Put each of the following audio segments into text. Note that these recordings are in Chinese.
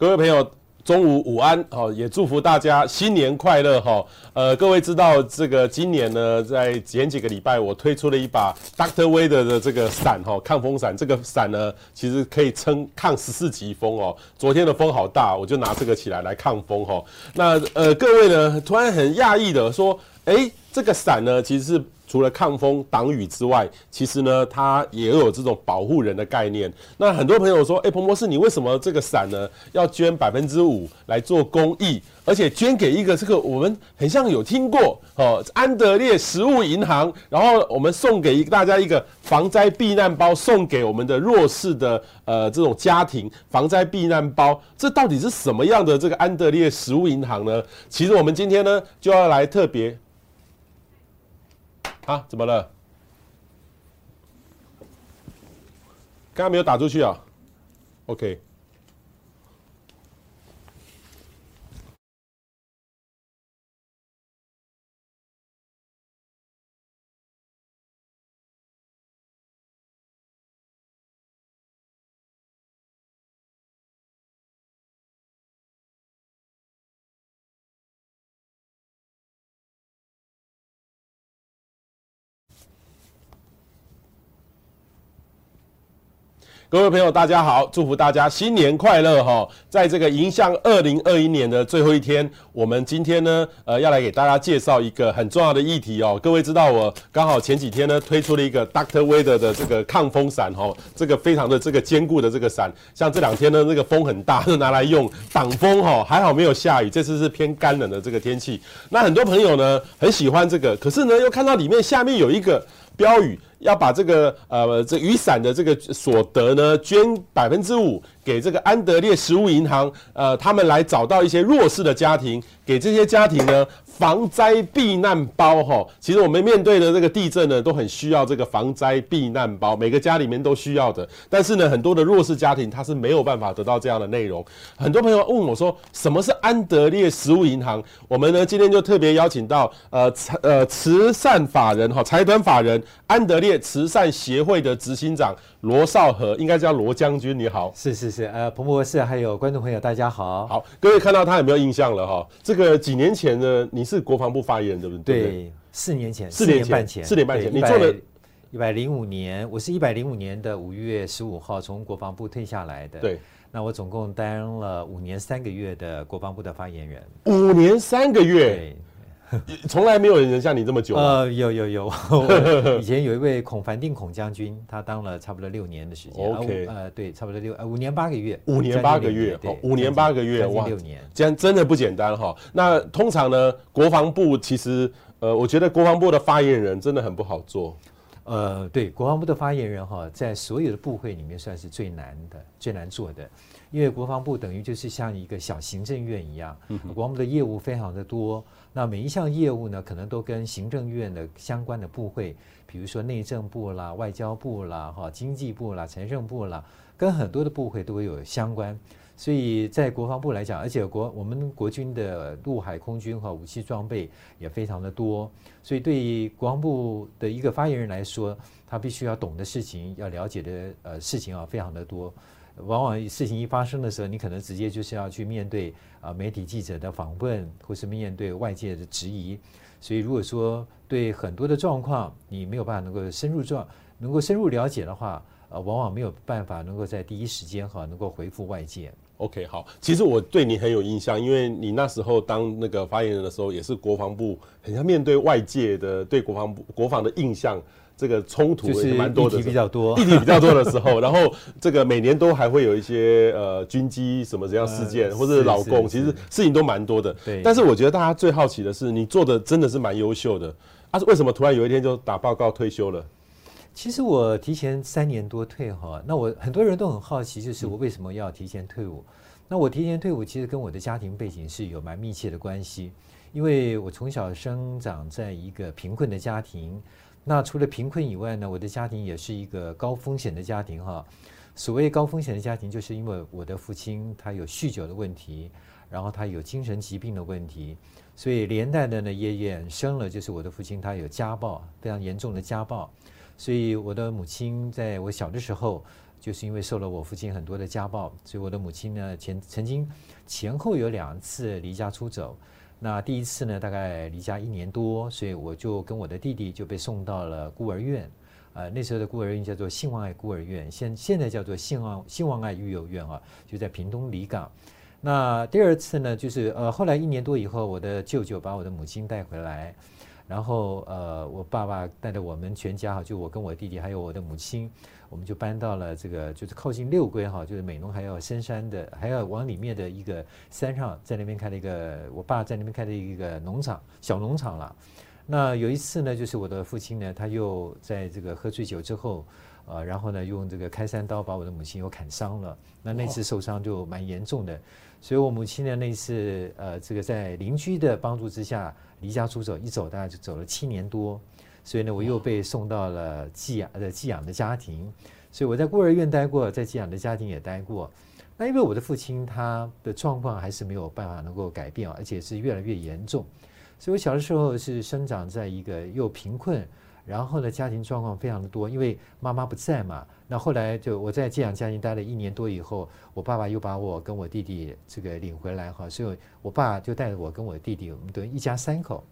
各位朋友，中午午安哦，也祝福大家新年快乐哈。呃，各位知道这个今年呢，在前几个礼拜我推出了一把 Doctor Weather 的这个伞哈，抗风伞。这个伞呢，其实可以撑抗十四级风哦。昨天的风好大，我就拿这个起来来抗风哈。那呃，各位呢，突然很讶异的说，哎，这个伞呢，其实是。除了抗风挡雨之外，其实呢，它也有这种保护人的概念。那很多朋友说，哎，彭博士，你为什么这个伞呢要捐百分之五来做公益，而且捐给一个这个我们很像有听过哦，安德烈食物银行，然后我们送给大家一个防灾避难包，送给我们的弱势的呃这种家庭防灾避难包，这到底是什么样的这个安德烈食物银行呢？其实我们今天呢就要来特别。啊，怎么了？刚刚没有打出去啊？OK。各位朋友，大家好！祝福大家新年快乐哈！在这个迎向二零二一年的最后一天，我们今天呢，呃，要来给大家介绍一个很重要的议题哦。各位知道，我刚好前几天呢推出了一个 Dr. Weather 的这个抗风伞哈，这个非常的这个坚固的这个伞，像这两天呢，那个风很大，就拿来用挡风哈。还好没有下雨，这次是偏干冷的这个天气。那很多朋友呢很喜欢这个，可是呢又看到里面下面有一个标语。要把这个呃这雨伞的这个所得呢，捐百分之五给这个安德烈食物银行，呃，他们来找到一些弱势的家庭，给这些家庭呢。防灾避难包哈，其实我们面对的这个地震呢，都很需要这个防灾避难包，每个家里面都需要的。但是呢，很多的弱势家庭他是没有办法得到这样的内容。很多朋友问我说，什么是安德烈食物银行？我们呢今天就特别邀请到呃呃慈善法人哈财团法人安德烈慈善协会的执行长罗少和，应该叫罗将军，你好。是是是，呃，彭博士还有观众朋友大家好。好，各位看到他有没有印象了哈？这个几年前呢，你。是国防部发言人，对不对？对，四年前，四年半前，四年半前，你做了一百零五年，我是一百零五年的五月十五号从国防部退下来的。对，那我总共担任了五年三个月的国防部的发言人。五年三个月。对。从来没有人像你这么久。呃，有有有，以前有一位孔凡定孔将军，他当了差不多六年的时间。OK，呃，对，差不多六呃五年八个月。五年八个月，对，五年八个月，哇，六年，这样真的不简单哈。那通常呢，国防部其实，呃，我觉得国防部的发言人真的很不好做。呃，对，国防部的发言人哈，在所有的部会里面算是最难的，最难做的。因为国防部等于就是像一个小行政院一样，国防部的业务非常的多。那每一项业务呢，可能都跟行政院的相关的部会，比如说内政部啦、外交部啦、哈经济部啦、财政部啦，跟很多的部会都有相关。所以在国防部来讲，而且国我们国军的陆海空军和武器装备也非常的多，所以对于国防部的一个发言人来说，他必须要懂的事情、要了解的呃事情啊，非常的多。往往事情一发生的时候，你可能直接就是要去面对啊媒体记者的访问，或是面对外界的质疑。所以如果说对很多的状况你没有办法能够深入状能够深入了解的话，呃，往往没有办法能够在第一时间哈能够回复外界。OK，好，其实我对你很有印象，因为你那时候当那个发言人的时候，也是国防部很像面对外界的对国防部国防的印象。这个冲突也是蛮多的，议题比较多，议题比较多的时候，然后这个每年都还会有一些呃军机什么这样事件，或者老共，其实事情都蛮多的。对。但是我觉得大家最好奇的是，你做的真的是蛮优秀的，啊，为什么突然有一天就打报告退休了？其实我提前三年多退哈，那我很多人都很好奇，就是我为什么要提前退伍？那我提前退伍其实跟我的家庭背景是有蛮密切的关系，因为我从小生长在一个贫困的家庭。那除了贫困以外呢，我的家庭也是一个高风险的家庭哈。所谓高风险的家庭，就是因为我的父亲他有酗酒的问题，然后他有精神疾病的问题，所以连带的呢也衍生了，就是我的父亲他有家暴，非常严重的家暴。所以我的母亲在我小的时候，就是因为受了我父亲很多的家暴，所以我的母亲呢前曾经前后有两次离家出走。那第一次呢，大概离家一年多，所以我就跟我的弟弟就被送到了孤儿院。呃，那时候的孤儿院叫做信望爱孤儿院，现现在叫做信望信望爱育幼院啊，就在屏东里港。那第二次呢，就是呃后来一年多以后，我的舅舅把我的母亲带回来。然后呃，我爸爸带着我们全家哈，就我跟我弟弟还有我的母亲，我们就搬到了这个就是靠近六龟哈，就是美浓还要深山的，还要往里面的一个山上，在那边开了一个我爸在那边开了一个农场，小农场了。那有一次呢，就是我的父亲呢，他又在这个喝醉酒之后，呃，然后呢用这个开山刀把我的母亲又砍伤了。那那次受伤就蛮严重的，所以我母亲呢那次呃这个在邻居的帮助之下。离家出走，一走大概就走了七年多，所以呢，我又被送到了寄养的寄养的家庭，所以我在孤儿院待过，在寄养的家庭也待过。那因为我的父亲他的状况还是没有办法能够改变，而且是越来越严重，所以我小的时候是生长在一个又贫困，然后呢家庭状况非常的多，因为妈妈不在嘛。那后来就我在寄养家庭待了一年多以后，我爸爸又把我跟我弟弟这个领回来哈，所以我爸就带着我跟我弟弟，我们等于一家三口。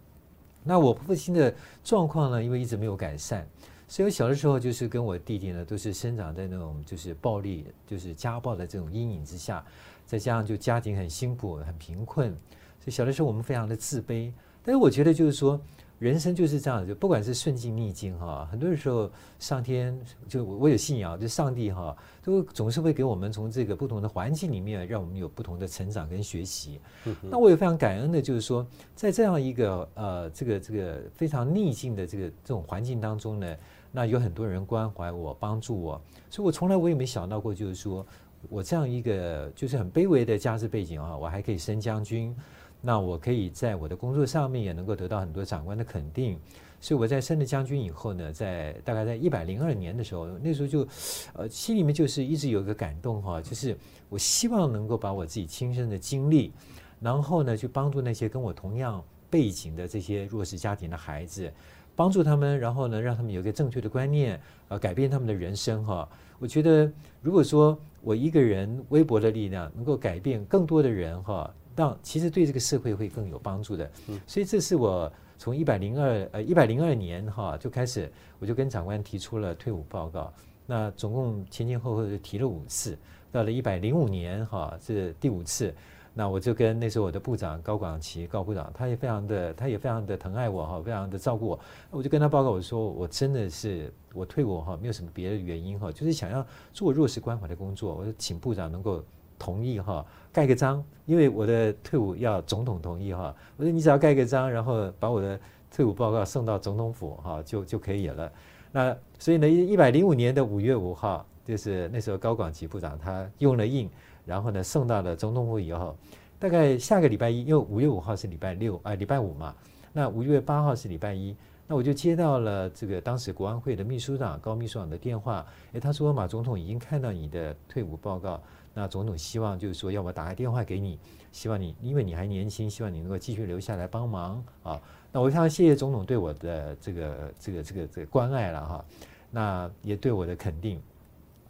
那我父亲的状况呢，因为一直没有改善，所以我小的时候就是跟我弟弟呢，都是生长在那种就是暴力、就是家暴的这种阴影之下，再加上就家庭很辛苦、很贫困，所以小的时候我们非常的自卑。但是我觉得就是说。人生就是这样，子不管是顺境逆境哈，很多的时候上天就我有信仰，就上帝哈，都总是会给我们从这个不同的环境里面，让我们有不同的成长跟学习。那我也非常感恩的，就是说在这样一个呃这个这个非常逆境的这个这种环境当中呢，那有很多人关怀我、帮助我，所以我从来我也没想到过，就是说我这样一个就是很卑微的家世背景啊，我还可以升将军。那我可以在我的工作上面也能够得到很多长官的肯定，所以我在升了将军以后呢，在大概在一百零二年的时候，那时候就，呃，心里面就是一直有一个感动哈，就是我希望能够把我自己亲身的经历，然后呢，去帮助那些跟我同样背景的这些弱势家庭的孩子，帮助他们，然后呢，让他们有一个正确的观念，呃，改变他们的人生哈。我觉得，如果说我一个人微薄的力量能够改变更多的人哈。但其实对这个社会会更有帮助的，所以这是我从一百零二呃一百零二年哈就开始，我就跟长官提出了退伍报告。那总共前前后后就提了五次，到了一百零五年哈是第五次，那我就跟那时候我的部长高广奇高部长，他也非常的他也非常的疼爱我哈，非常的照顾我，我就跟他报告我说我真的是我退伍哈没有什么别的原因哈，就是想要做弱势关怀的工作，我就请部长能够。同意哈，盖个章，因为我的退伍要总统同意哈。我说你只要盖个章，然后把我的退伍报告送到总统府哈，就就可以了。那所以呢，一百零五年的五月五号，就是那时候高广齐部长他用了印，然后呢送到了总统府以后，大概下个礼拜一，因为五月五号是礼拜六啊，礼拜五嘛。那五月八号是礼拜一，那我就接到了这个当时国安会的秘书长高秘书长的电话，诶，他说马总统已经看到你的退伍报告。那总统希望就是说，要我打个电话给你，希望你，因为你还年轻，希望你能够继续留下来帮忙啊。那我非常谢谢总统对我的这个这个这个这个关爱了哈。那也对我的肯定。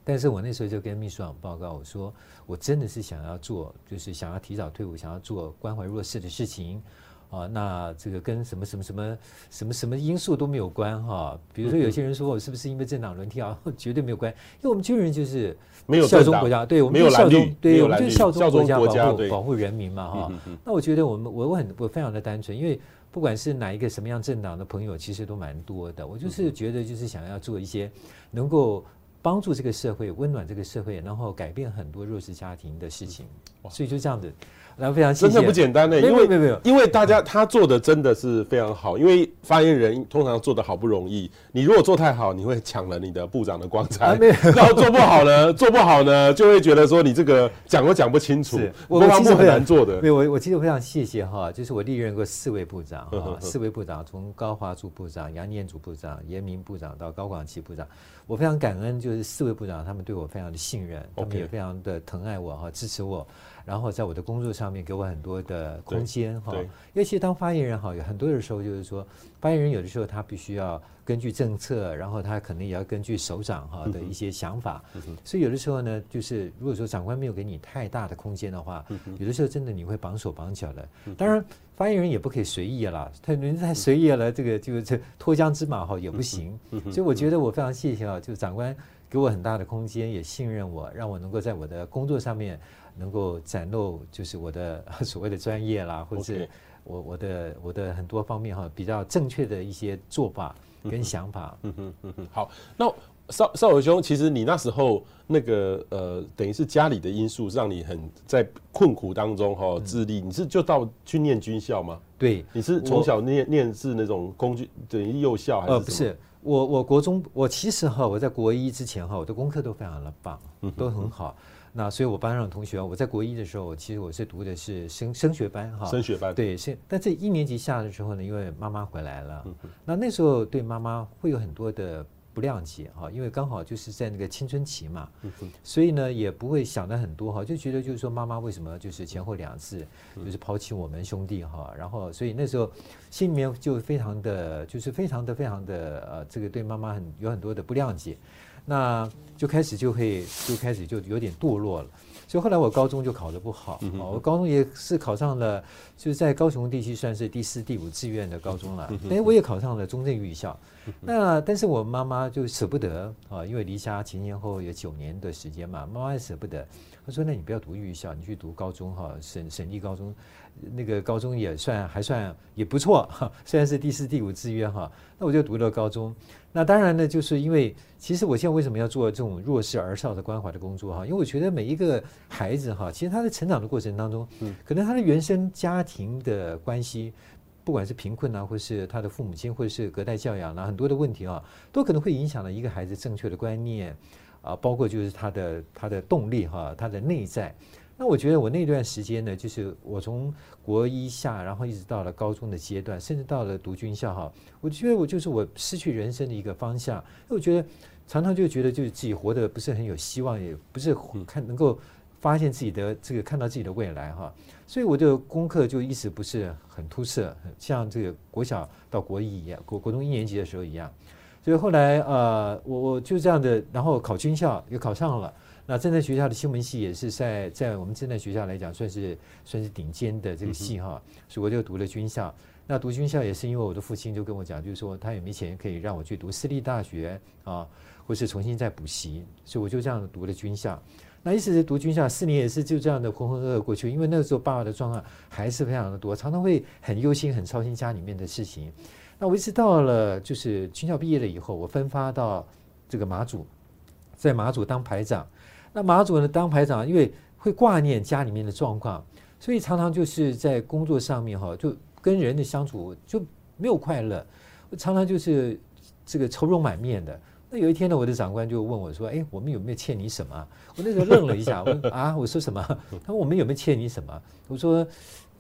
但是我那时候就跟秘书长报告，我说我真的是想要做，就是想要提早退伍，想要做关怀弱势的事情。啊，那这个跟什么什么什么什么什么因素都没有关哈。比如说，有些人说我是不是因为政党轮替啊？绝对没有关，因为我们军人就是没有效忠国家，对，我们就效忠，对，我们就效忠国家，保护保护人民嘛哈。那我觉得我们我我很我非常的单纯，因为不管是哪一个什么样政党的朋友，其实都蛮多的。我就是觉得就是想要做一些能够帮助这个社会、温暖这个社会，然后改变很多弱势家庭的事情。所以就这样子。然后非常谢谢，真的不简单呢，因为没有没有，因为大家他做的真的是非常好，因为发言人通常做的好不容易，你如果做太好，你会抢了你的部长的光彩，然后做不好呢，做不好呢，就会觉得说你这个讲都讲不清楚，我其实很难做的。没有，我我其实非常谢谢哈，就是我历任过四位部长哈，四位部长从高华柱部长、杨念祖部长、严明部长到高广奇部长，我非常感恩，就是四位部长他们对我非常的信任，他们也非常的疼爱我哈，支持我。然后在我的工作上面给我很多的空间哈。对，尤其当发言人哈，有很多的时候就是说，发言人有的时候他必须要根据政策，然后他可能也要根据首长哈的一些想法，所以有的时候呢，就是如果说长官没有给你太大的空间的话，嗯、有的时候真的你会绑手绑脚的。当然，发言人也不可以随意了，他人太随意了，这个就这脱缰之马哈也不行。所以我觉得我非常谢谢啊，就是长官给我很大的空间，也信任我，让我能够在我的工作上面。能够展露就是我的 所谓的专业啦，或者是我我的我的很多方面哈，比较正确的一些做法跟想法。嗯哼嗯哼，好，那邵邵伟兄，其实你那时候那个呃，等于是家里的因素让你很在困苦当中哈自立。你是就到去念军校吗？对，你是从小念念是那种工具等于幼校还是？呃，不是，我我国中我其实哈我在国一之前哈我的功课都非常的棒，都很好。那所以，我班上的同学，我在国一的时候，其实我是读的是升升学班哈。升学班。对，是。但这一年级下的时候呢，因为妈妈回来了，那那时候对妈妈会有很多的不谅解哈，因为刚好就是在那个青春期嘛，所以呢也不会想的很多哈，就觉得就是说妈妈为什么就是前后两次就是抛弃我们兄弟哈，然后所以那时候心里面就非常的就是非常的非常的呃，这个对妈妈很有很多的不谅解。那就开始就会就开始就有点堕落了，所以后来我高中就考得不好，我高中也是考上了，就是在高雄地区算是第四、第五志愿的高中了，哎，我也考上了中正预校。那但是我妈妈就舍不得啊，因为离家前前后后有九年的时间嘛，妈妈也舍不得，她说：“那你不要读预校，你去读高中哈，省省立高中。”那个高中也算还算也不错哈，虽然是第四、第五志愿哈，那我就读了高中。那当然呢，就是因为其实我现在为什么要做这种弱势儿少的关怀的工作哈？因为我觉得每一个孩子哈，其实他在成长的过程当中，可能他的原生家庭的关系，不管是贫困啊，或是他的父母亲，或者是隔代教养啊，很多的问题啊，都可能会影响了一个孩子正确的观念啊，包括就是他的他的动力哈，他的内在。那我觉得我那段时间呢，就是我从国一下，然后一直到了高中的阶段，甚至到了读军校哈，我觉得我就是我失去人生的一个方向。我觉得常常就觉得就是自己活得不是很有希望，也不是看能够发现自己的这个看到自己的未来哈，所以我的功课就一直不是很出色，像这个国小到国一一样，国国中一年级的时候一样。所以后来呃，我我就这样的，然后考军校也考上了。那正在学校的新闻系也是在在我们正在学校来讲，算是算是顶尖的这个系哈，所以我就读了军校。那读军校也是因为我的父亲就跟我讲，就是说他也没钱可以让我去读私立大学啊，或是重新再补习，所以我就这样读了军校。那一直读军校四年也是就这样的浑浑噩噩过去，因为那个时候爸爸的状况还是非常的多，常常会很忧心、很操心家里面的事情。那我一直到了就是军校毕业了以后，我分发到这个马祖，在马祖当排长。那马祖呢，当排长，因为会挂念家里面的状况，所以常常就是在工作上面哈，就跟人的相处就没有快乐，常常就是这个愁容满面的。那有一天呢，我的长官就问我说：“哎，我们有没有欠你什么？”我那时候愣了一下，我说：“啊，我说什么？”他说：“我们有没有欠你什么？”我说：“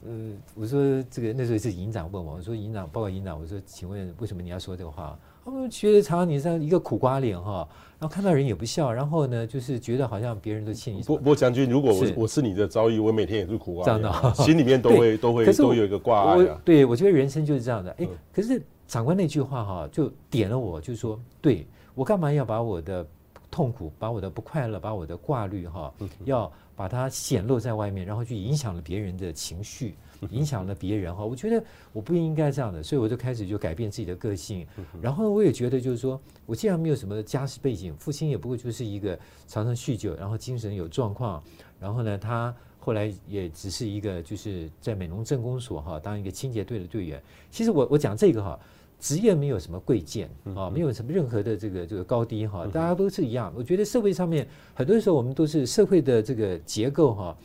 呃，我说这个那时候是营长问我，我说营长报告营长，我说请问为什么你要说这个话？”他们觉得常常你这样一个苦瓜脸哈，然后看到人也不笑，然后呢，就是觉得好像别人都欠你。不不，将军，如果我是我是你的遭遇，我每天也是苦瓜脸，这样的，心里面都会都会都有一个挂碍。对，我觉得人生就是这样的。哎，可是长官那句话哈，就点了我，就是说，对我干嘛要把我的痛苦、把我的不快乐、把我的挂虑哈，要把它显露在外面，然后去影响了别人的情绪。影响了别人哈，我觉得我不应该这样的，所以我就开始就改变自己的个性。然后我也觉得就是说，我既然没有什么家世背景，父亲也不会就是一个常常酗酒，然后精神有状况。然后呢，他后来也只是一个就是在美容镇公所哈当一个清洁队的队员。其实我我讲这个哈，职业没有什么贵贱啊，没有什么任何的这个这个高低哈，大家都是一样。我觉得社会上面很多时候我们都是社会的这个结构哈。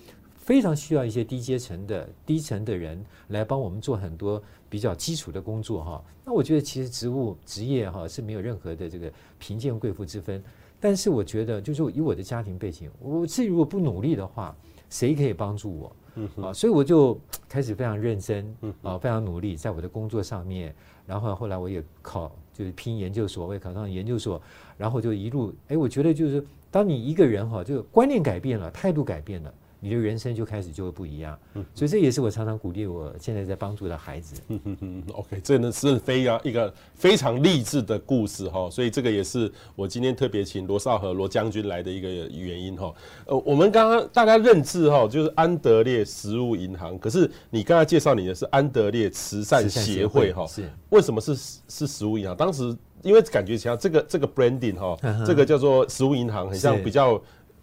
非常需要一些低阶层的低层的人来帮我们做很多比较基础的工作哈。那我觉得其实职务职业哈是没有任何的这个贫贱贵妇之分。但是我觉得就是以我的家庭背景，我自己如果不努力的话，谁可以帮助我？啊，所以我就开始非常认真啊，非常努力在我的工作上面。然后后来我也考就是拼研究所，我也考上研究所，然后就一路哎，我觉得就是当你一个人哈，就观念改变了，态度改变了。你的人生就开始就会不一样。嗯，所以这也是我常常鼓励我现在在帮助的孩子。嗯，OK，这呢是非常一个非常励志的故事哈，所以这个也是我今天特别请罗少和罗将军来的一个原因哈。呃，我们刚刚大家认知哈，就是安德烈食物银行，可是你刚才介绍你的是安德烈慈善协会哈，是为什么是是食物银行？当时因为感觉像这个这个 branding 哈，这个叫做食物银行，很像比较。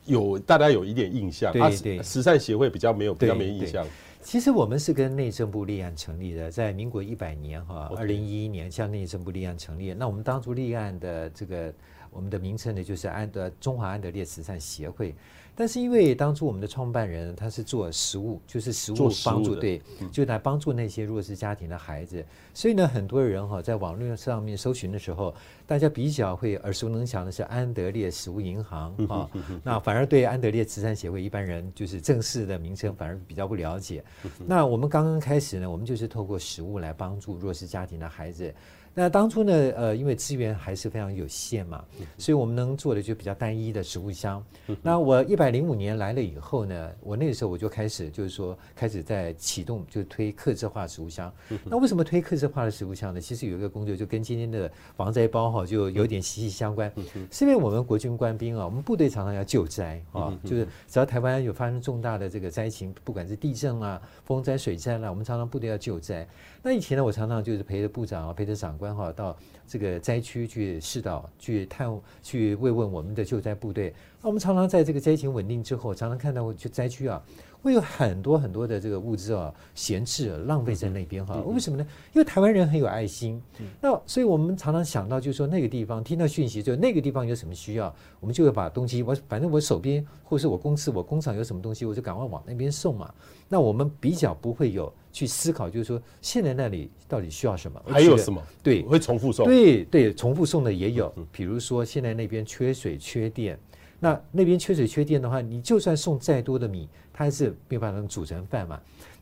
有大家有一点印象，对对，慈善协会比较没有，比较没印象。其实我们是跟内政部立案成立的，在民国一百年哈，二零一一年向内政部立案成立。那我们当初立案的这个我们的名称呢，就是安德中华安德烈慈善协会。但是因为当初我们的创办人他是做食物，就是食物帮助，对，就来帮助那些弱势家庭的孩子。所以呢，很多人哈在网络上面搜寻的时候，大家比较会耳熟能详的是安德烈食物银行啊，那反而对安德烈慈善协会一般人就是正式的名称反而比较不了解。那我们刚刚开始呢，我们就是透过食物来帮助弱势家庭的孩子。那当初呢，呃，因为资源还是非常有限嘛，所以我们能做的就比较单一的食物箱。那我一百零五年来了以后呢，我那个时候我就开始就是说开始在启动，就推客制化食物箱。那为什么推客制化的食物箱呢？其实有一个工作就跟今天的防灾包哈就有点息息相关，是因为我们国军官兵啊，我们部队常常要救灾啊，就是只要台湾有发生重大的这个灾情，不管是地震啊、风灾、水灾啦，我们常常部队要救灾。那以前呢，我常常就是陪着部长啊，陪着长官哈，到这个灾区去视导、去探、去慰问我们的救灾部队。那我们常常在这个灾情稳定之后，常常看到就灾区啊，会有很多很多的这个物资啊闲置、浪费在那边哈。为什么呢？因为台湾人很有爱心。那所以我们常常想到，就是说那个地方听到讯息，就那个地方有什么需要，我们就会把东西，我反正我手边或是我公司、我工厂有什么东西，我就赶快往那边送嘛。那我们比较不会有。去思考，就是说现在那里到底需要什么？还有什么？对，会重复送。对对，重复送的也有。比如说现在那边缺水缺电，那那边缺水缺电的话，你就算送再多的米，它还是没有办法能煮成饭嘛。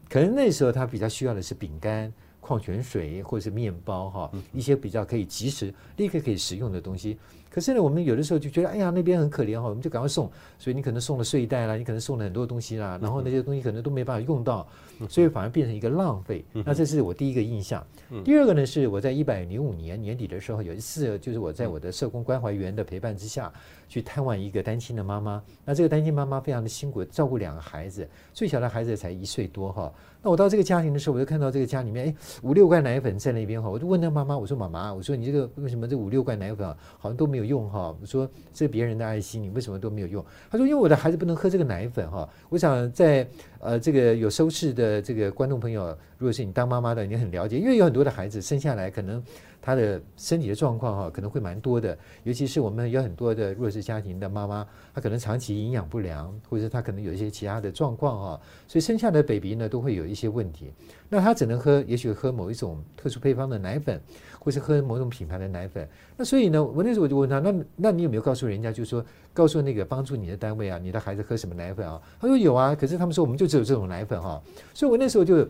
可能那时候他比较需要的是饼干、矿泉水或者是面包哈，一些比较可以及时、立刻可以食用的东西。可是呢，我们有的时候就觉得，哎呀，那边很可怜哈，我们就赶快送。所以你可能送了睡袋啦，你可能送了很多东西啦，然后那些东西可能都没办法用到，所以反而变成一个浪费。那这是我第一个印象。第二个呢，是我在一百零五年年底的时候，有一次就是我在我的社工关怀员的陪伴之下，去探望一个单亲的妈妈。那这个单亲妈妈非常的辛苦，照顾两个孩子，最小的孩子才一岁多哈。那我到这个家庭的时候，我就看到这个家里面，哎，五六罐奶粉在那边哈，我就问那妈妈，我说妈妈，我说你这个为什么这五六罐奶粉好像都没有用哈？我说这别人的爱心，你为什么都没有用？他说因为我的孩子不能喝这个奶粉哈。我想在呃这个有收视的这个观众朋友，如果是你当妈妈的，你很了解，因为有很多的孩子生下来可能。他的身体的状况哈，可能会蛮多的，尤其是我们有很多的弱势家庭的妈妈，她可能长期营养不良，或者她可能有一些其他的状况哈，所以生下的 baby 呢都会有一些问题。那她只能喝，也许喝某一种特殊配方的奶粉，或是喝某种品牌的奶粉。那所以呢，我那时候我就问他，那那你有没有告诉人家，就是说告诉那个帮助你的单位啊，你的孩子喝什么奶粉啊？他说有啊，可是他们说我们就只有这种奶粉哈。所以我那时候就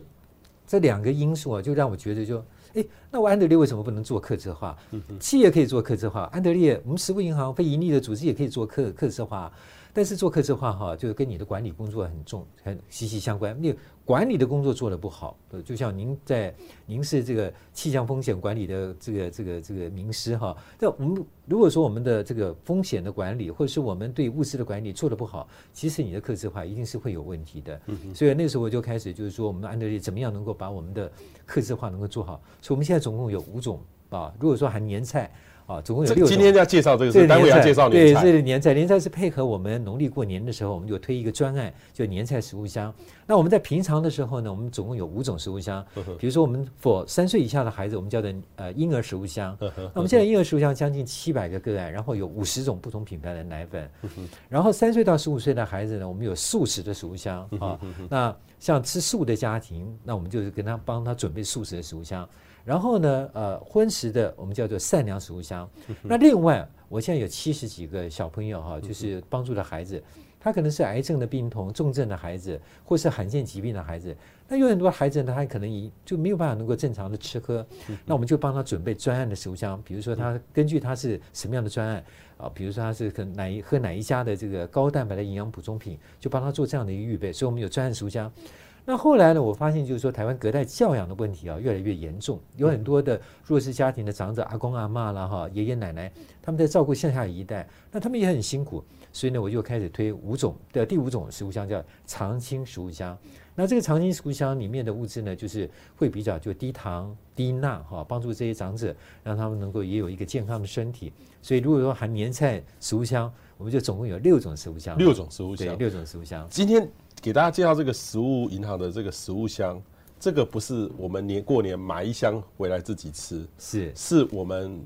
这两个因素啊，就让我觉得就。哎，那我安德烈为什么不能做客制化？企业可以做客制化，安德烈我们食物银行非盈利的组织也可以做客客制化，但是做客制化哈，就是跟你的管理工作很重很息息相关。你管理的工作做得不好，就像您在您是这个气象风险管理的这个这个这个名师哈。那我们如果说我们的这个风险的管理，或者是我们对物资的管理做得不好，其实你的客制化一定是会有问题的。所以那时候我就开始就是说，我们的安德烈怎么样能够把我们的客制化能够做好？所以我们现在总共有五种啊，如果说含年菜。啊，总共有六种。今天要介绍这个，是单位要介绍年菜。对，这个年菜，年菜是配合我们农历过年的时候，我们就推一个专案，就年菜食物箱。那我们在平常的时候呢，我们总共有五种食物箱。比如说，我们 for 三岁以下的孩子，我们叫做呃婴儿食物箱。那我们现在婴儿食物箱将近七百个个案，然后有五十种不同品牌的奶粉。然后三岁到十五岁的孩子呢，我们有素食的食物箱啊。那像吃素的家庭，那我们就是跟他帮他准备素食的食物箱。然后呢，呃，荤食的我们叫做善良食物箱。那另外，我现在有七十几个小朋友哈，就是帮助的孩子，他可能是癌症的病童、重症的孩子，或是罕见疾病的孩子。那有很多孩子呢，他可能已就没有办法能够正常的吃喝，那我们就帮他准备专案的食物箱，比如说他根据他是什么样的专案啊，比如说他是可能哪一喝哪一家的这个高蛋白的营养补充品，就帮他做这样的一个预备。所以我们有专案食物箱。那后来呢，我发现就是说，台湾隔代教养的问题啊，越来越严重，有很多的弱势家庭的长者，阿公阿妈啦，哈，爷爷奶奶，他们在照顾剩下一代，那他们也很辛苦，所以呢，我就开始推五种的第五种食物箱，叫常青食物箱。那这个常青食物箱里面的物质呢，就是会比较就低糖、低钠，哈，帮助这些长者，让他们能够也有一个健康的身体。所以如果说含年菜食物箱，我们就总共有六种食物箱，六种食物箱，对，六种食物箱。今天。给大家介绍这个食物银行的这个食物箱，这个不是我们年过年买一箱回来自己吃，是是我们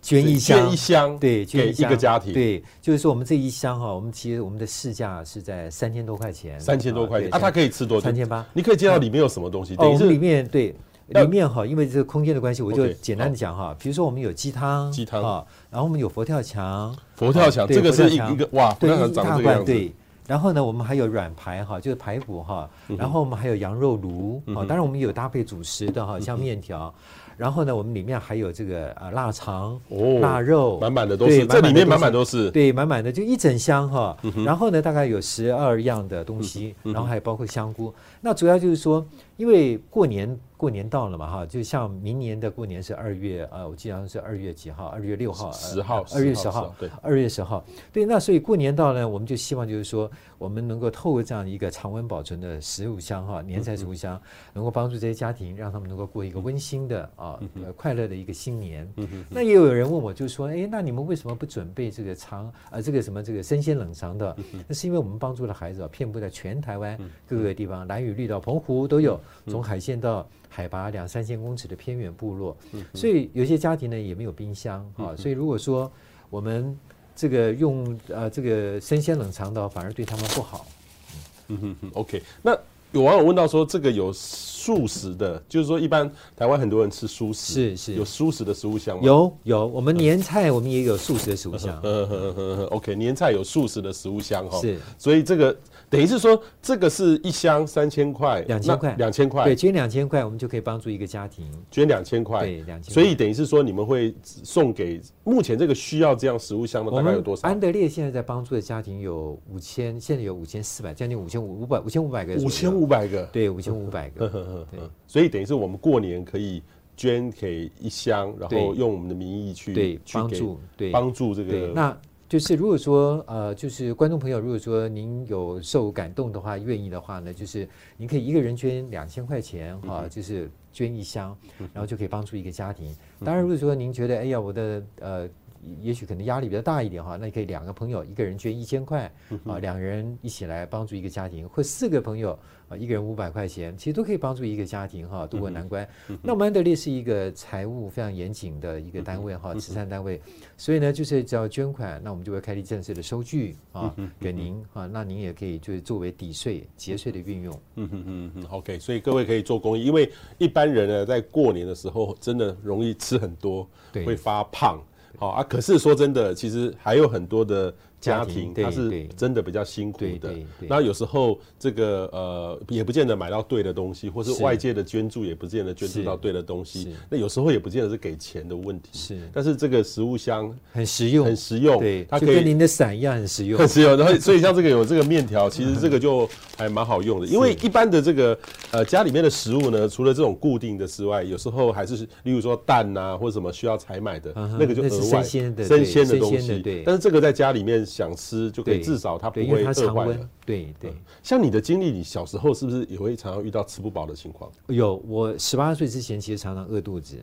捐一箱，捐一箱，对，捐一个家庭，对，就是说我们这一箱哈，我们其实我们的市价是在三千多块钱，三千多块钱。啊，它可以吃多久？三千八，你可以介绍里面有什么东西？哦，我们里面对里面哈，因为这个空间的关系，我就简单的讲哈，比如说我们有鸡汤，鸡汤。啊，然后我们有佛跳墙，佛跳墙，这个是一一个哇，对，一大罐，对。然后呢，我们还有软排哈，就是排骨哈。然后我们还有羊肉炉啊，当然我们有搭配主食的哈，像面条。然后呢，我们里面还有这个啊腊肠、腊肉，满满的都是。这里面满满都是。对，满满的就一整箱哈。然后呢，大概有十二样的东西，然后还包括香菇。那主要就是说，因为过年。过年到了嘛哈，就像明年的过年是二月啊，我记得是二月几号？二月六号、十号、二月十号，对，二月十号，对。那所以过年到呢，我们就希望就是说，我们能够透过这样一个常温保存的食物箱哈，年菜食物箱，能够帮助这些家庭，让他们能够过一个温馨的啊、快乐的一个新年。那也有人问我，就是说，哎，那你们为什么不准备这个长啊这个什么这个生鲜冷藏的？那是因为我们帮助的孩子啊，遍布在全台湾各个地方，蓝雨绿岛、澎湖都有，从海线到。海拔两三千公尺的偏远部落，所以有些家庭呢也没有冰箱啊，所以如果说我们这个用呃这个生鲜冷藏的，反而对他们不好。嗯哼哼，OK。那有网友问到说，这个有素食的，就是说一般台湾很多人吃素食，是是，有素食的食物箱吗？有有，我们年菜我们也有素食的食物箱。嗯哼哼 OK，年菜有素食的食物箱哈。是，所以这个。等于是说，这个是一箱三千块，两千块，两千块，对，捐两千块，我们就可以帮助一个家庭，捐两千块，对，两千。所以等于是说，你们会送给目前这个需要这样食物箱的大概有多少？安德烈现在在帮助的家庭有五千，现在有五千四百，将近五千五五百五千五百个，五千五百个，对，五千五百个。对，所以等于是我们过年可以捐给一箱，然后用我们的名义去对帮助，对帮助这个那。就是如果说呃，就是观众朋友，如果说您有受感动的话，愿意的话呢，就是您可以一个人捐两千块钱哈，就是捐一箱，然后就可以帮助一个家庭。当然，如果说您觉得哎呀，我的呃。也许可能压力比较大一点哈，那你可以两个朋友，一个人捐一千块啊，两个人一起来帮助一个家庭，或四个朋友啊，一个人五百块钱，其实都可以帮助一个家庭哈渡过难关。那我们安德烈是一个财务非常严谨的一个单位哈，慈善单位，所以呢，就是只要捐款，那我们就会开立正式的收据啊给您啊，那您也可以就是作为抵税节税的运用。嗯嗯嗯嗯，OK，所以各位可以做公益，因为一般人呢在过年的时候真的容易吃很多，会发胖。好啊，可是说真的，其实还有很多的。家庭他是真的比较辛苦的，那有时候这个呃也不见得买到对的东西，或是外界的捐助也不见得捐助到对的东西。那有时候也不见得是给钱的问题。是，但是这个食物箱很实用，很实用。对，它可以跟您的伞一样很实用，很实用。然后 所以像这个有这个面条，其实这个就还蛮好用的。因为一般的这个呃家里面的食物呢，除了这种固定的之外，有时候还是例如说蛋呐或者什么需要采买的，那个就额外生鲜的生鲜的东西。对，但是这个在家里面。想吃就可以，至少它不会饿坏了。对对，像你的经历，你小时候是不是也会常常遇到吃不饱的情况？有，我十八岁之前其实常常饿肚子。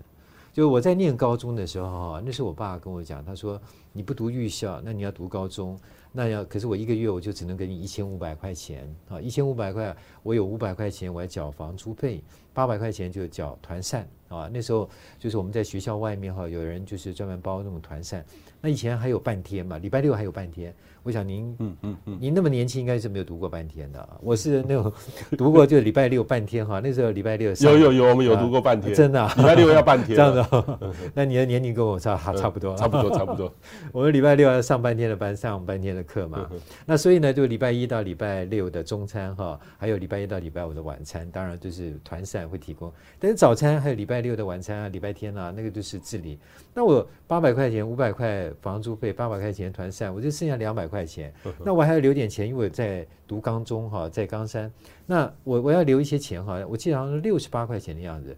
就我在念高中的时候哈，那时候我爸跟我讲，他说你不读预校，那你要读高中，那要可是我一个月我就只能给你一千五百块钱啊，一千五百块，我有五百块钱我要缴房租费，八百块钱就缴团膳啊，那时候就是我们在学校外面哈，有人就是专门包那种团扇。那以前还有半天嘛，礼拜六还有半天。我想您，嗯嗯嗯，您那么年轻，应该是没有读过半天的。我是那种读过，就礼拜六半天哈。那时候礼拜六有有有，我们有读过半天，真的，礼拜六要半天。这样的，那你的年龄跟我差差不多，差不多差不多。我们礼拜六要上半天的班，上半天的课嘛。那所以呢，就礼拜一到礼拜六的中餐哈，还有礼拜一到礼拜五的晚餐，当然就是团膳会提供。但是早餐还有礼拜六的晚餐啊，礼拜天啊，那个就是自理。那我八百块钱、五百块房租费，八百块钱团膳，我就剩下两百块钱。那我还要留点钱，因为我在读高中哈，在冈山。那我我要留一些钱哈，我记得好像是六十八块钱的样子，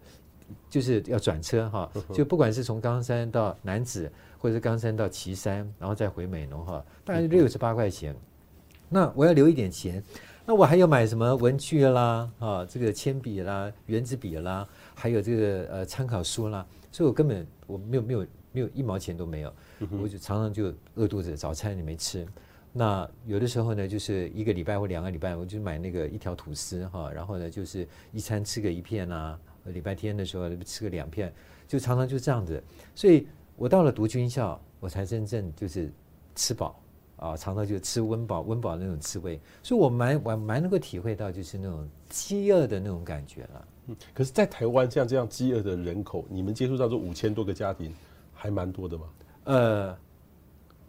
就是要转车哈，就不管是从冈山到南子，或者是冈山到旗山，然后再回美浓哈，大概是六十八块钱。那我要留一点钱，那我还要买什么文具啦啊，这个铅笔啦、圆子笔啦，还有这个呃参考书啦。所以我根本我没有没有没有一毛钱都没有，我就常常就饿肚子，早餐也没吃。那有的时候呢，就是一个礼拜或两个礼拜，我就买那个一条吐司哈，然后呢就是一餐吃个一片啊，礼拜天的时候吃个两片，就常常就这样子。所以我到了读军校，我才真正就是吃饱啊，常常就吃温饱温饱的那种滋味。所以我蛮我蛮能够体会到就是那种饥饿的那种感觉了。嗯，可是，在台湾像这样饥饿的人口，你们接触到这五千多个家庭，还蛮多的吗？呃，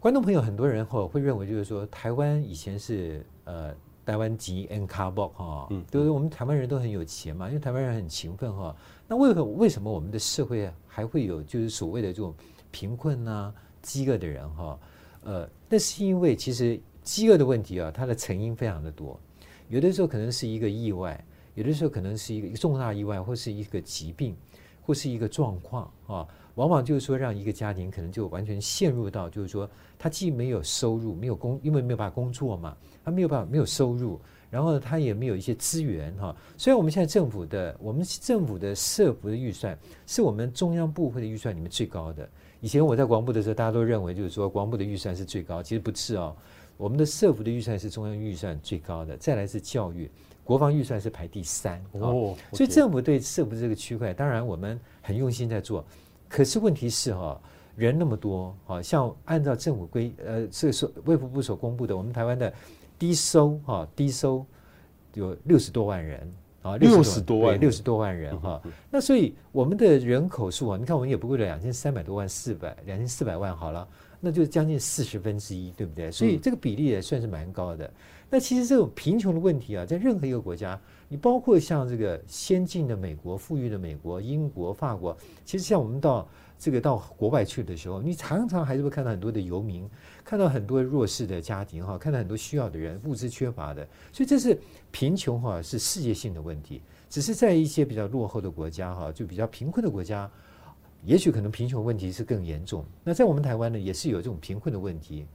观众朋友很多人哈会认为，就是说台湾以前是呃台湾籍 N 卡博哈，嗯，就是我们台湾人都很有钱嘛，因为台湾人很勤奋哈。那为何为什么我们的社会还会有就是所谓的这种贫困啊、饥饿的人哈？呃，那是因为其实饥饿的问题啊，它的成因非常的多，有的时候可能是一个意外。有的时候可能是一个一个重大意外，或是一个疾病，或是一个状况啊，往往就是说让一个家庭可能就完全陷入到，就是说他既没有收入，没有工，因为没有办法工作嘛，他没有办法没有收入，然后他也没有一些资源哈。虽然我们现在政府的，我们政府的社福的预算是我们中央部会的预算里面最高的。以前我在国防部的时候，大家都认为就是说国防部的预算是最高，其实不是哦，我们的社福的预算是中央预算最高的，再来是教育。国防预算是排第三哦，所以政府对社福这个区块，当然我们很用心在做。可是问题是哈，人那么多，好像按照政府规呃，这个所卫福部所公布的，我们台湾的低收哈低收有六十多万人啊，六十多万六十多万人哈。那所以我们的人口数啊，你看我们也不过两千三百多万四百两千四百万好了，那就将近四十分之一，对不对？所以这个比例也算是蛮高的。那其实这种贫穷的问题啊，在任何一个国家，你包括像这个先进的美国、富裕的美国、英国、法国，其实像我们到这个到国外去的时候，你常常还是会看到很多的游民，看到很多弱势的家庭哈，看到很多需要的人，物资缺乏的，所以这是贫穷哈，是世界性的问题。只是在一些比较落后的国家哈，就比较贫困的国家，也许可能贫穷问题是更严重。那在我们台湾呢，也是有这种贫困的问题、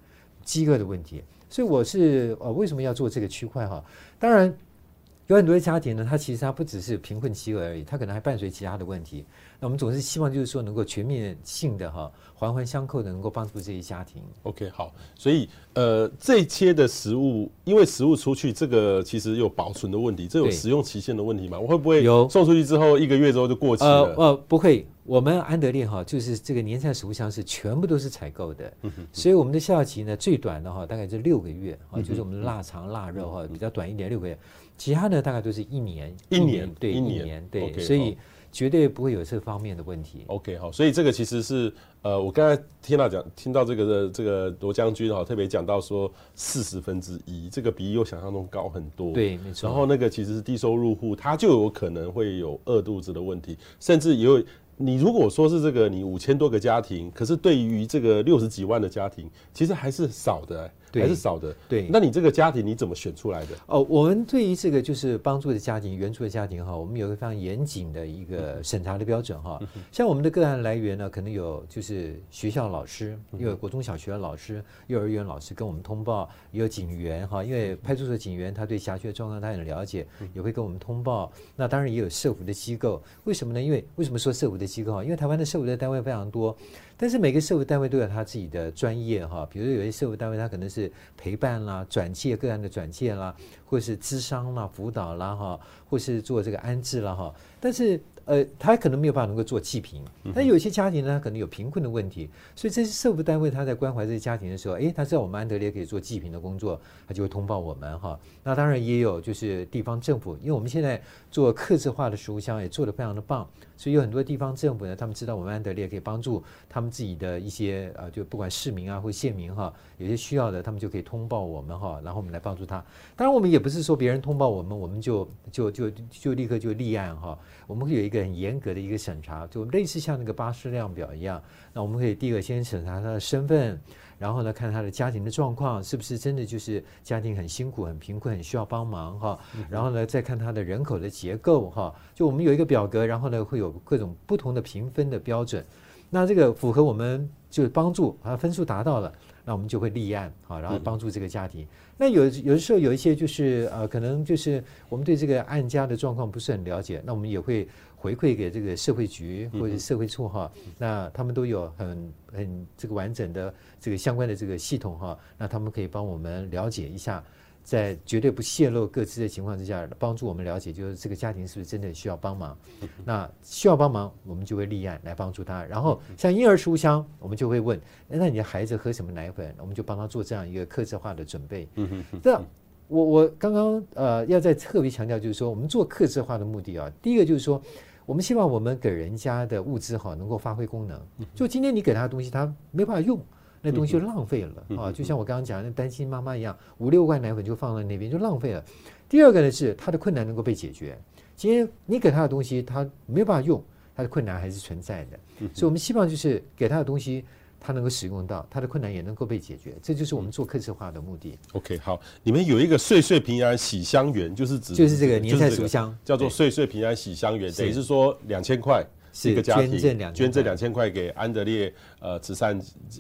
饥饿的问题。所以我是呃，为什么要做这个区块哈？当然，有很多的家庭呢，它其实它不只是贫困饥饿而已，它可能还伴随其他的问题。那我们总是希望就是说能够全面性的哈，环环相扣的能够帮助这些家庭。OK，好，所以呃，这些的食物，因为食物出去，这个其实有保存的问题，这有使用期限的问题嘛？我会不会有送出去之后一个月之后就过期了？呃，呃，不会。我们安德烈哈，就是这个年菜食物箱是全部都是采购的，所以我们的效期呢，最短的哈大概是六个月啊，就是我们的腊肠腊肉哈比较短一点六个月，其他的大概都是一年一年对一年对，所以绝对不会有这方面的问题。OK 好，所以这个其实是呃我刚才听到讲听到这个的这个罗将军哈特别讲到说四十分之一这个比我想象中高很多，对没错。然后那个其实是低收入户，他就有可能会有饿肚子的问题，甚至也有。你如果说是这个，你五千多个家庭，可是对于这个六十几万的家庭，其实还是少的、欸。还是少的，对。那你这个家庭你怎么选出来的？哦，我们对于这个就是帮助的家庭、援助的家庭哈，我们有一个非常严谨的一个审查的标准哈。像我们的个案来源呢，可能有就是学校老师，又有国中小学的老师、幼儿园老师跟我们通报，也有警员哈，因为派出所警员他对辖区的状况他很了解，也会跟我们通报。那当然也有社福的机构，为什么呢？因为为什么说社福的机构？因为台湾的社福的单位非常多，但是每个社会单位都有他自己的专业哈。比如有些社会单位他可能是是陪伴啦、转介个案的转介啦，或是咨商啦、辅导啦哈，或是做这个安置啦哈。但是呃，他可能没有办法能够做济贫，但有些家庭呢，可能有贫困的问题，所以这些社福单位他在关怀这些家庭的时候，诶，他知道我们安德烈可以做济贫的工作，他就会通报我们哈。那当然也有就是地方政府，因为我们现在做客制化的食物箱也做得非常的棒，所以有很多地方政府呢，他们知道我们安德烈可以帮助他们自己的一些呃，就不管市民啊或县民哈，有些需要的，他们就可以通报我们哈，然后我们来帮助他。当然我们也不是说别人通报我们，我们就就就就立刻就立案哈，我们会有一个。很严格的一个审查，就类似像那个巴士量表一样。那我们可以第一个先审查他的身份，然后呢，看他的家庭的状况是不是真的就是家庭很辛苦、很贫困、很需要帮忙哈。然后呢，再看他的人口的结构哈。就我们有一个表格，然后呢，会有各种不同的评分的标准。那这个符合我们就是帮助啊，分数达到了，那我们就会立案啊，然后帮助这个家庭。那有有的时候有一些就是呃，可能就是我们对这个案家的状况不是很了解，那我们也会。回馈给这个社会局或者社会处哈，那他们都有很很这个完整的这个相关的这个系统哈，那他们可以帮我们了解一下，在绝对不泄露各自的情况之下，帮助我们了解就是这个家庭是不是真的需要帮忙。那需要帮忙，我们就会立案来帮助他。然后像婴儿食物箱，我们就会问，那你的孩子喝什么奶粉？我们就帮他做这样一个客制化的准备。这样，我我刚刚呃要再特别强调，就是说我们做客制化的目的啊，第一个就是说。我们希望我们给人家的物资哈能够发挥功能。就今天你给他的东西，他没办法用，那东西就浪费了啊！就像我刚刚讲的，那单亲妈妈一样，五六罐奶粉就放在那边就浪费了。第二个呢是他的困难能够被解决。今天你给他的东西，他没有办法用，他的困难还是存在的。所以我们希望就是给他的东西。他能够使用到，它的困难也能够被解决，这就是我们做客制化的目的。OK，好，你们有一个岁岁平安喜香园，就是指就是这个年菜熟香，叫做岁岁平安喜香园，等于是说两千块。是一个家庭捐这两千块。给安德烈呃慈善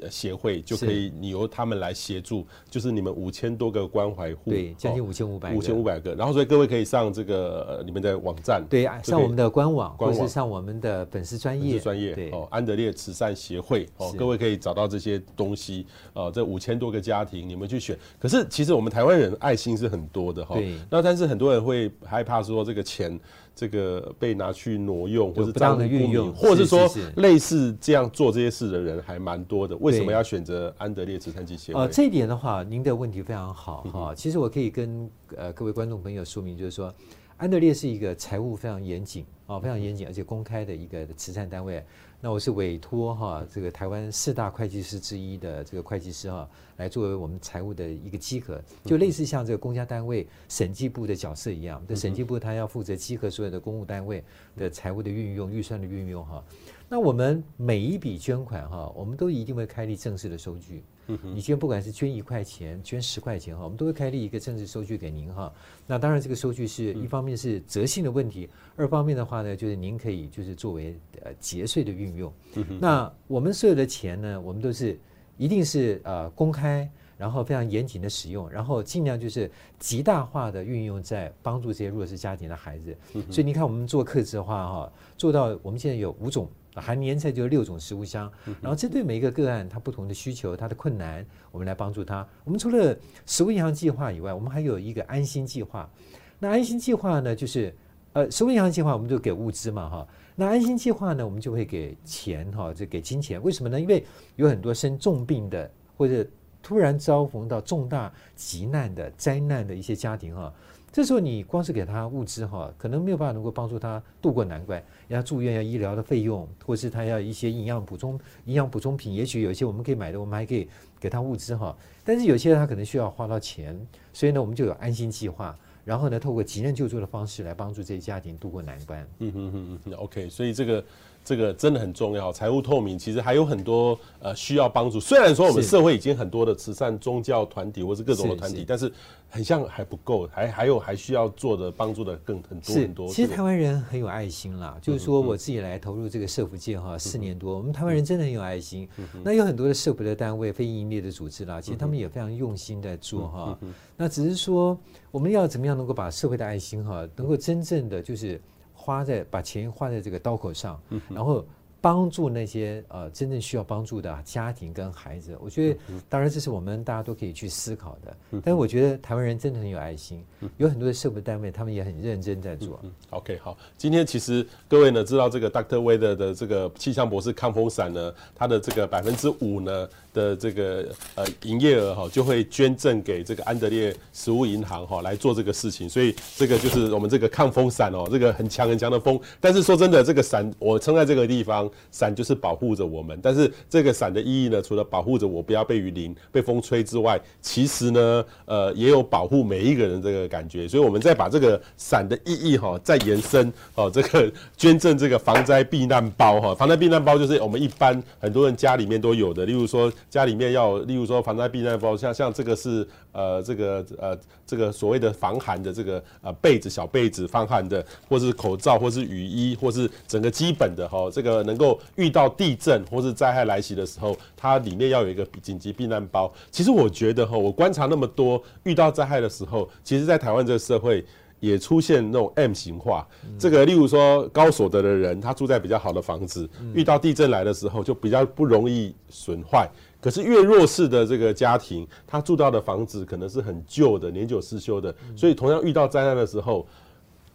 协会，就可以你由他们来协助，就是你们五千多个关怀户，对，将近五千五百五千五百个，然后所以各位可以上这个你们的网站，对，上我们的官网，或是上我们的粉丝专业，专业哦，安德烈慈善协会哦，各位可以找到这些东西哦，这五千多个家庭你们去选，可是其实我们台湾人爱心是很多的哈，对，那但是很多人会害怕说这个钱。这个被拿去挪用，或者不当的运用，或者是说类似这样做这些事的人还蛮多的。为什么要选择安德烈慈善基金会？呃，这一点的话，您的问题非常好哈。其实我可以跟呃各位观众朋友说明，就是说，安德烈是一个财务非常严谨啊，非常严谨而且公开的一个慈善单位。那我是委托哈这个台湾四大会计师之一的这个会计师哈，来作为我们财务的一个稽核，就类似像这个公家单位审计部的角色一样。这审计部他要负责稽核所有的公务单位的财务的运用、预算的运用哈。那我们每一笔捐款哈，我们都一定会开立正式的收据。你今天不管是捐一块钱、捐十块钱哈，我们都会开立一个正式收据给您哈。那当然，这个收据是一方面是责信的问题，二方面的话呢，就是您可以就是作为呃节税的运用。那我们所有的钱呢，我们都是一定是呃公开，然后非常严谨的使用，然后尽量就是极大化的运用在帮助这些弱势家庭的孩子。所以你看，我们做客制化哈，做到我们现在有五种。含年菜就是六种食物箱，然后针对每一个个案，它不同的需求，它的困难，我们来帮助他。我们除了食物银行计划以外，我们还有一个安心计划。那安心计划呢，就是呃，食物银行计划我们就给物资嘛，哈。那安心计划呢，我们就会给钱，哈，就给金钱。为什么呢？因为有很多生重病的，或者突然遭逢到重大急难的灾难的一些家庭，哈。这时候你光是给他物资哈，可能没有办法能够帮助他渡过难关。要住院要医疗的费用，或是他要一些营养补充、营养补充品，也许有一些我们可以买的，我们还可以给他物资哈。但是有些他可能需要花到钱，所以呢，我们就有安心计划，然后呢，透过急难救助的方式来帮助这些家庭渡过难关。嗯嗯嗯嗯，OK，所以这个。这个真的很重要，财务透明其实还有很多呃需要帮助。虽然说我们社会已经很多的慈善宗教团体或是各种的团体，但是很像还不够，还还有还需要做的帮助的更很多很多。其实台湾人很有爱心啦，就是说我自己来投入这个社福界哈四年多，我们台湾人真的很有爱心。那有很多的社福的单位、非营利的组织啦，其实他们也非常用心在做哈。那只是说我们要怎么样能够把社会的爱心哈，能够真正的就是。花在把钱花在这个刀口上，然后帮助那些呃真正需要帮助的家庭跟孩子。我觉得，当然这是我们大家都可以去思考的。但是我觉得台湾人真的很有爱心，有很多的社会单位他们也很认真在做。OK，好，今天其实各位呢知道这个 Dr. Weather 的这个气象博士抗风伞呢，它的这个百分之五呢的这个呃营业额哈，就会捐赠给这个安德烈食物银行哈来做这个事情。所以这个就是我们这个抗风伞哦，这个很强很强的风。但是说真的，这个伞我撑在这个地方，伞就是保护着我们。但是这个伞的意义呢，除了保护着我不要被雨淋、被风吹之外，其实呢，呃，也有保护每一个人这个感觉。所以我们再把这个伞的意义哈再延伸哦，这个 捐赠这个防灾避难包哈，防灾避难包就是我们一般很多人家里面都有的，例如说家里面要，例如说防灾避难包，像像这个是呃这个呃这个所谓的防寒的这个呃被子小被子防寒的，或是口罩，或是雨衣，或是整个基本的哈，这个能够遇到地震或是灾害来袭的时候，它里面要有一个紧急避难包。其实我觉得哈，我观察那么多，遇到灾害的时候，其实在台湾这个社会。也出现那种 M 型化，这个例如说高所得的人，他住在比较好的房子，遇到地震来的时候就比较不容易损坏。可是越弱势的这个家庭，他住到的房子可能是很旧的、年久失修的，所以同样遇到灾难的时候，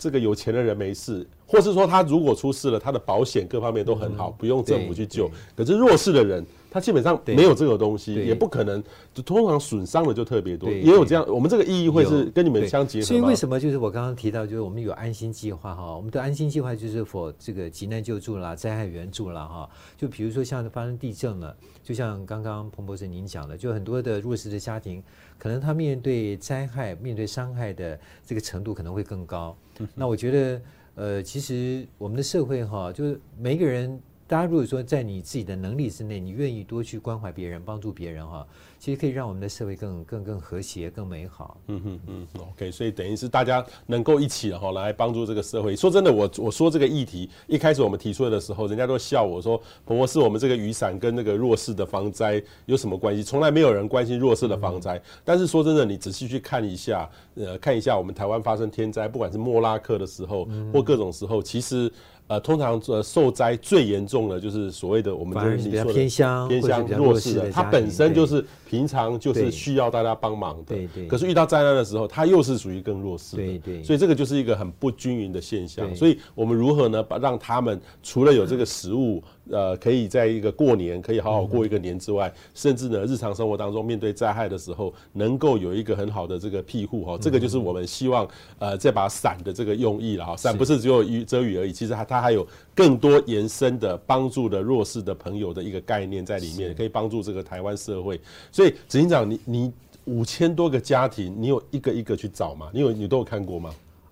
这个有钱的人没事，或是说他如果出事了，他的保险各方面都很好，不用政府去救。可是弱势的人。他基本上没有这个东西，也不可能，就通常损伤的就特别多，也有这样。我们这个意义会是跟你们相结合。所以为什么就是我刚刚提到，就是我们有安心计划哈，我们的安心计划就是 for 这个急难救助啦、灾害援助啦哈。就比如说像发生地震了，就像刚刚彭博士您讲的，就很多的弱势的家庭，可能他面对灾害、面对伤害的这个程度可能会更高。那我觉得，呃，其实我们的社会哈，就是每一个人。大家如果说在你自己的能力之内，你愿意多去关怀别人、帮助别人哈，其实可以让我们的社会更、更、更和谐、更美好。嗯哼嗯，OK，所以等于是大家能够一起哈来帮助这个社会。说真的，我我说这个议题一开始我们提出来的时候，人家都笑我说：“彭博士，我们这个雨伞跟那个弱势的防灾有什么关系？从来没有人关心弱势的防灾。”但是说真的，你仔细去看一下，呃，看一下我们台湾发生天灾，不管是莫拉克的时候或各种时候，其实。呃，通常呃受灾最严重的，就是所谓的我们就是你说的偏乡、偏乡弱势的，他本身就是平常就是需要大家帮忙的，对对。可是遇到灾难的时候，他又是属于更弱势的，对对。所以这个就是一个很不均匀的现象。所以我们如何呢，把让他们除了有这个食物。呃，可以在一个过年可以好好过一个年之外，嗯、甚至呢，日常生活当中面对灾害的时候，能够有一个很好的这个庇护哈，这个就是我们希望呃这把伞的这个用意了哈。伞不是只有雨遮雨而已，其实它它还有更多延伸的帮助的弱势的朋友的一个概念在里面，可以帮助这个台湾社会。所以执行长，你你五千多个家庭，你有一个一个去找吗？你有你都有看过吗？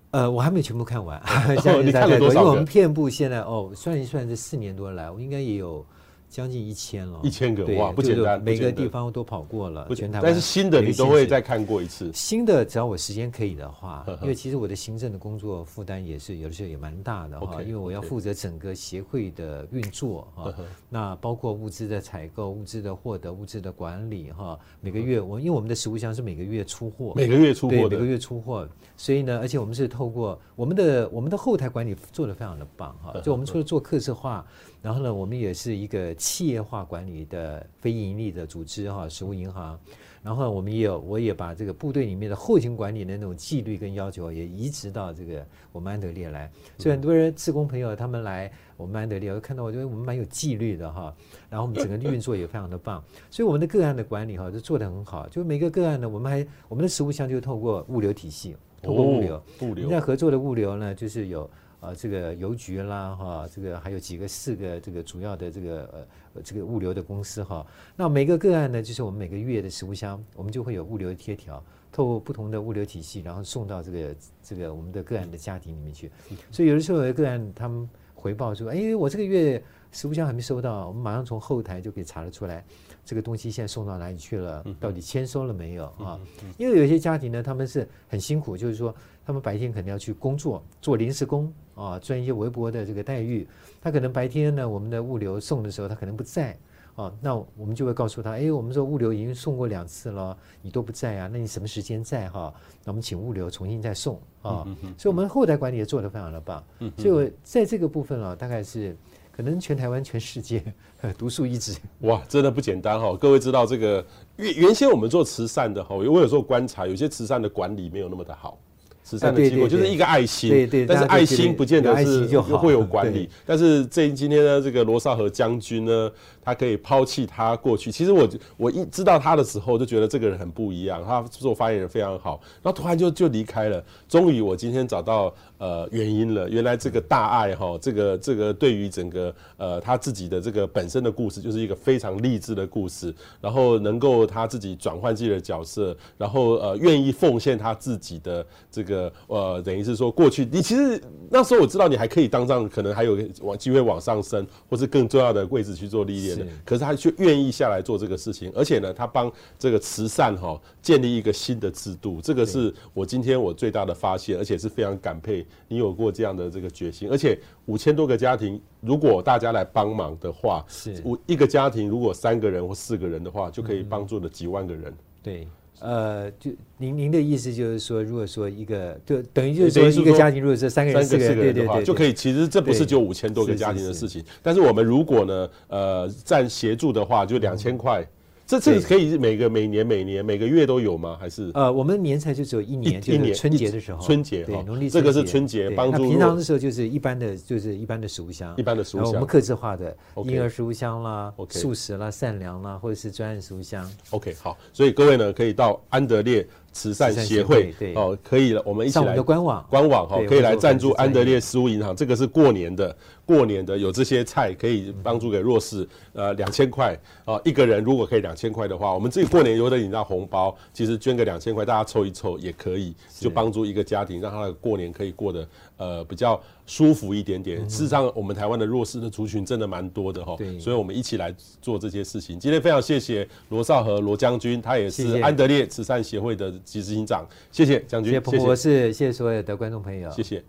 呃，我还没有全部看完，你看了多少？因为我们遍布现在哦，算一算这四年多来，我应该也有。将近一千了，一千个哇，不简单，每个地方都跑过了，全台湾。但是新的你都会再看过一次。新的只要我时间可以的话，因为其实我的行政的工作负担也是有的时候也蛮大的哈，因为我要负责整个协会的运作哈，那包括物资的采购、物资的获得、物资的管理哈。每个月我因为我们的食物箱是每个月出货，每个月出货，每个月出货，所以呢，而且我们是透过我们的我们的后台管理做得非常的棒哈，就我们除了做客制化。然后呢，我们也是一个企业化管理的非盈利的组织哈，食物银行。然后我们也有，我也把这个部队里面的后勤管理的那种纪律跟要求也移植到这个我们安德烈来。所以很多人志工朋友他们来我们安德烈，我看到我觉得我们蛮有纪律的哈。然后我们整个运作也非常的棒，所以我们的个案的管理哈就做得很好。就每个个案呢，我们还我们的食物箱就透过物流体系，透过物流，物流。现在合作的物流呢，就是有。啊，这个邮局啦，哈，这个还有几个四个这个主要的这个呃这个物流的公司哈。那每个个案呢，就是我们每个月的食物箱，我们就会有物流贴条，透过不同的物流体系，然后送到这个这个我们的个案的家庭里面去。所以有的时候有个案他们回报说，哎，我这个月食物箱还没收到，我们马上从后台就可以查得出来，这个东西现在送到哪里去了，到底签收了没有啊？因为有些家庭呢，他们是很辛苦，就是说。他们白天肯定要去工作，做临时工啊，赚一些微薄的这个待遇。他可能白天呢，我们的物流送的时候，他可能不在啊。那我们就会告诉他，哎，我们说物流已经送过两次了，你都不在啊，那你什么时间在哈？那我们请物流重新再送啊。所以，我们后台管理也做得非常的棒。所以，我在这个部分啊，大概是可能全台湾、全世界 独树一帜。哇，真的不简单哈！各位知道这个原原先我们做慈善的哈，我有时候观察，有些慈善的管理没有那么的好。慈善的机构就是一个爱心，对对，但是爱心不见得是会有管理。但是这今天呢，这个罗少和将军呢，他可以抛弃他过去。其实我我一知道他的时候，就觉得这个人很不一样。他做发言人非常好，然后突然就就离开了。终于我今天找到呃原因了，原来这个大爱哈，这个这个对于整个呃他自己的这个本身的故事，就是一个非常励志的故事。然后能够他自己转换自己的角色，然后呃愿意奉献他自己的这个。呃，等于是说，过去你其实那时候我知道你还可以当上，可能还有往机会往上升，或是更重要的位置去做历练的。可是他却愿意下来做这个事情，而且呢，他帮这个慈善哈建立一个新的制度，这个是我今天我最大的发现，而且是非常感佩你有过这样的这个决心。而且五千多个家庭，如果大家来帮忙的话，是五一个家庭如果三个人或四个人的话，就可以帮助了几万个人。对。呃，就您您的意思就是说，如果说一个，就等于就是说一个家庭，如果是三个人、四个人，对对对，就可以。其实这不是就五千多个家庭的事情，但是我们如果呢，呃，占协助的话，就两千块。这这可以每个每年每年每个月都有吗？还是呃，我们年菜就只有一年，一年春节的时候，春节对，农历这个是春节帮助。平常的时候就是一般的，就是一般的食物箱，一般的食物箱。我们客制化的婴儿食物箱啦，素食啦、善良啦，或者是专案食物箱。OK，好，所以各位呢可以到安德烈慈善协会哦，可以了，我们一起来。上我们的官网，官网哈，可以来赞助安德烈食物银行。这个是过年的，过年的有这些菜可以帮助给弱势，呃，两千块啊，一个人如果可以两千块的话，我们自己过年有的领到红包，其实捐个两千块，大家凑一凑也可以，就帮助一个家庭，让他的过年可以过得呃比较舒服一点点。事实上，我们台湾的弱势的族群真的蛮多的哈，所以我们一起来做这些事情。今天非常谢谢罗少和罗将军，他也是安德烈慈善协会的。执行长，谢谢将军，谢谢彭博士，谢谢所有的观众朋友，谢谢。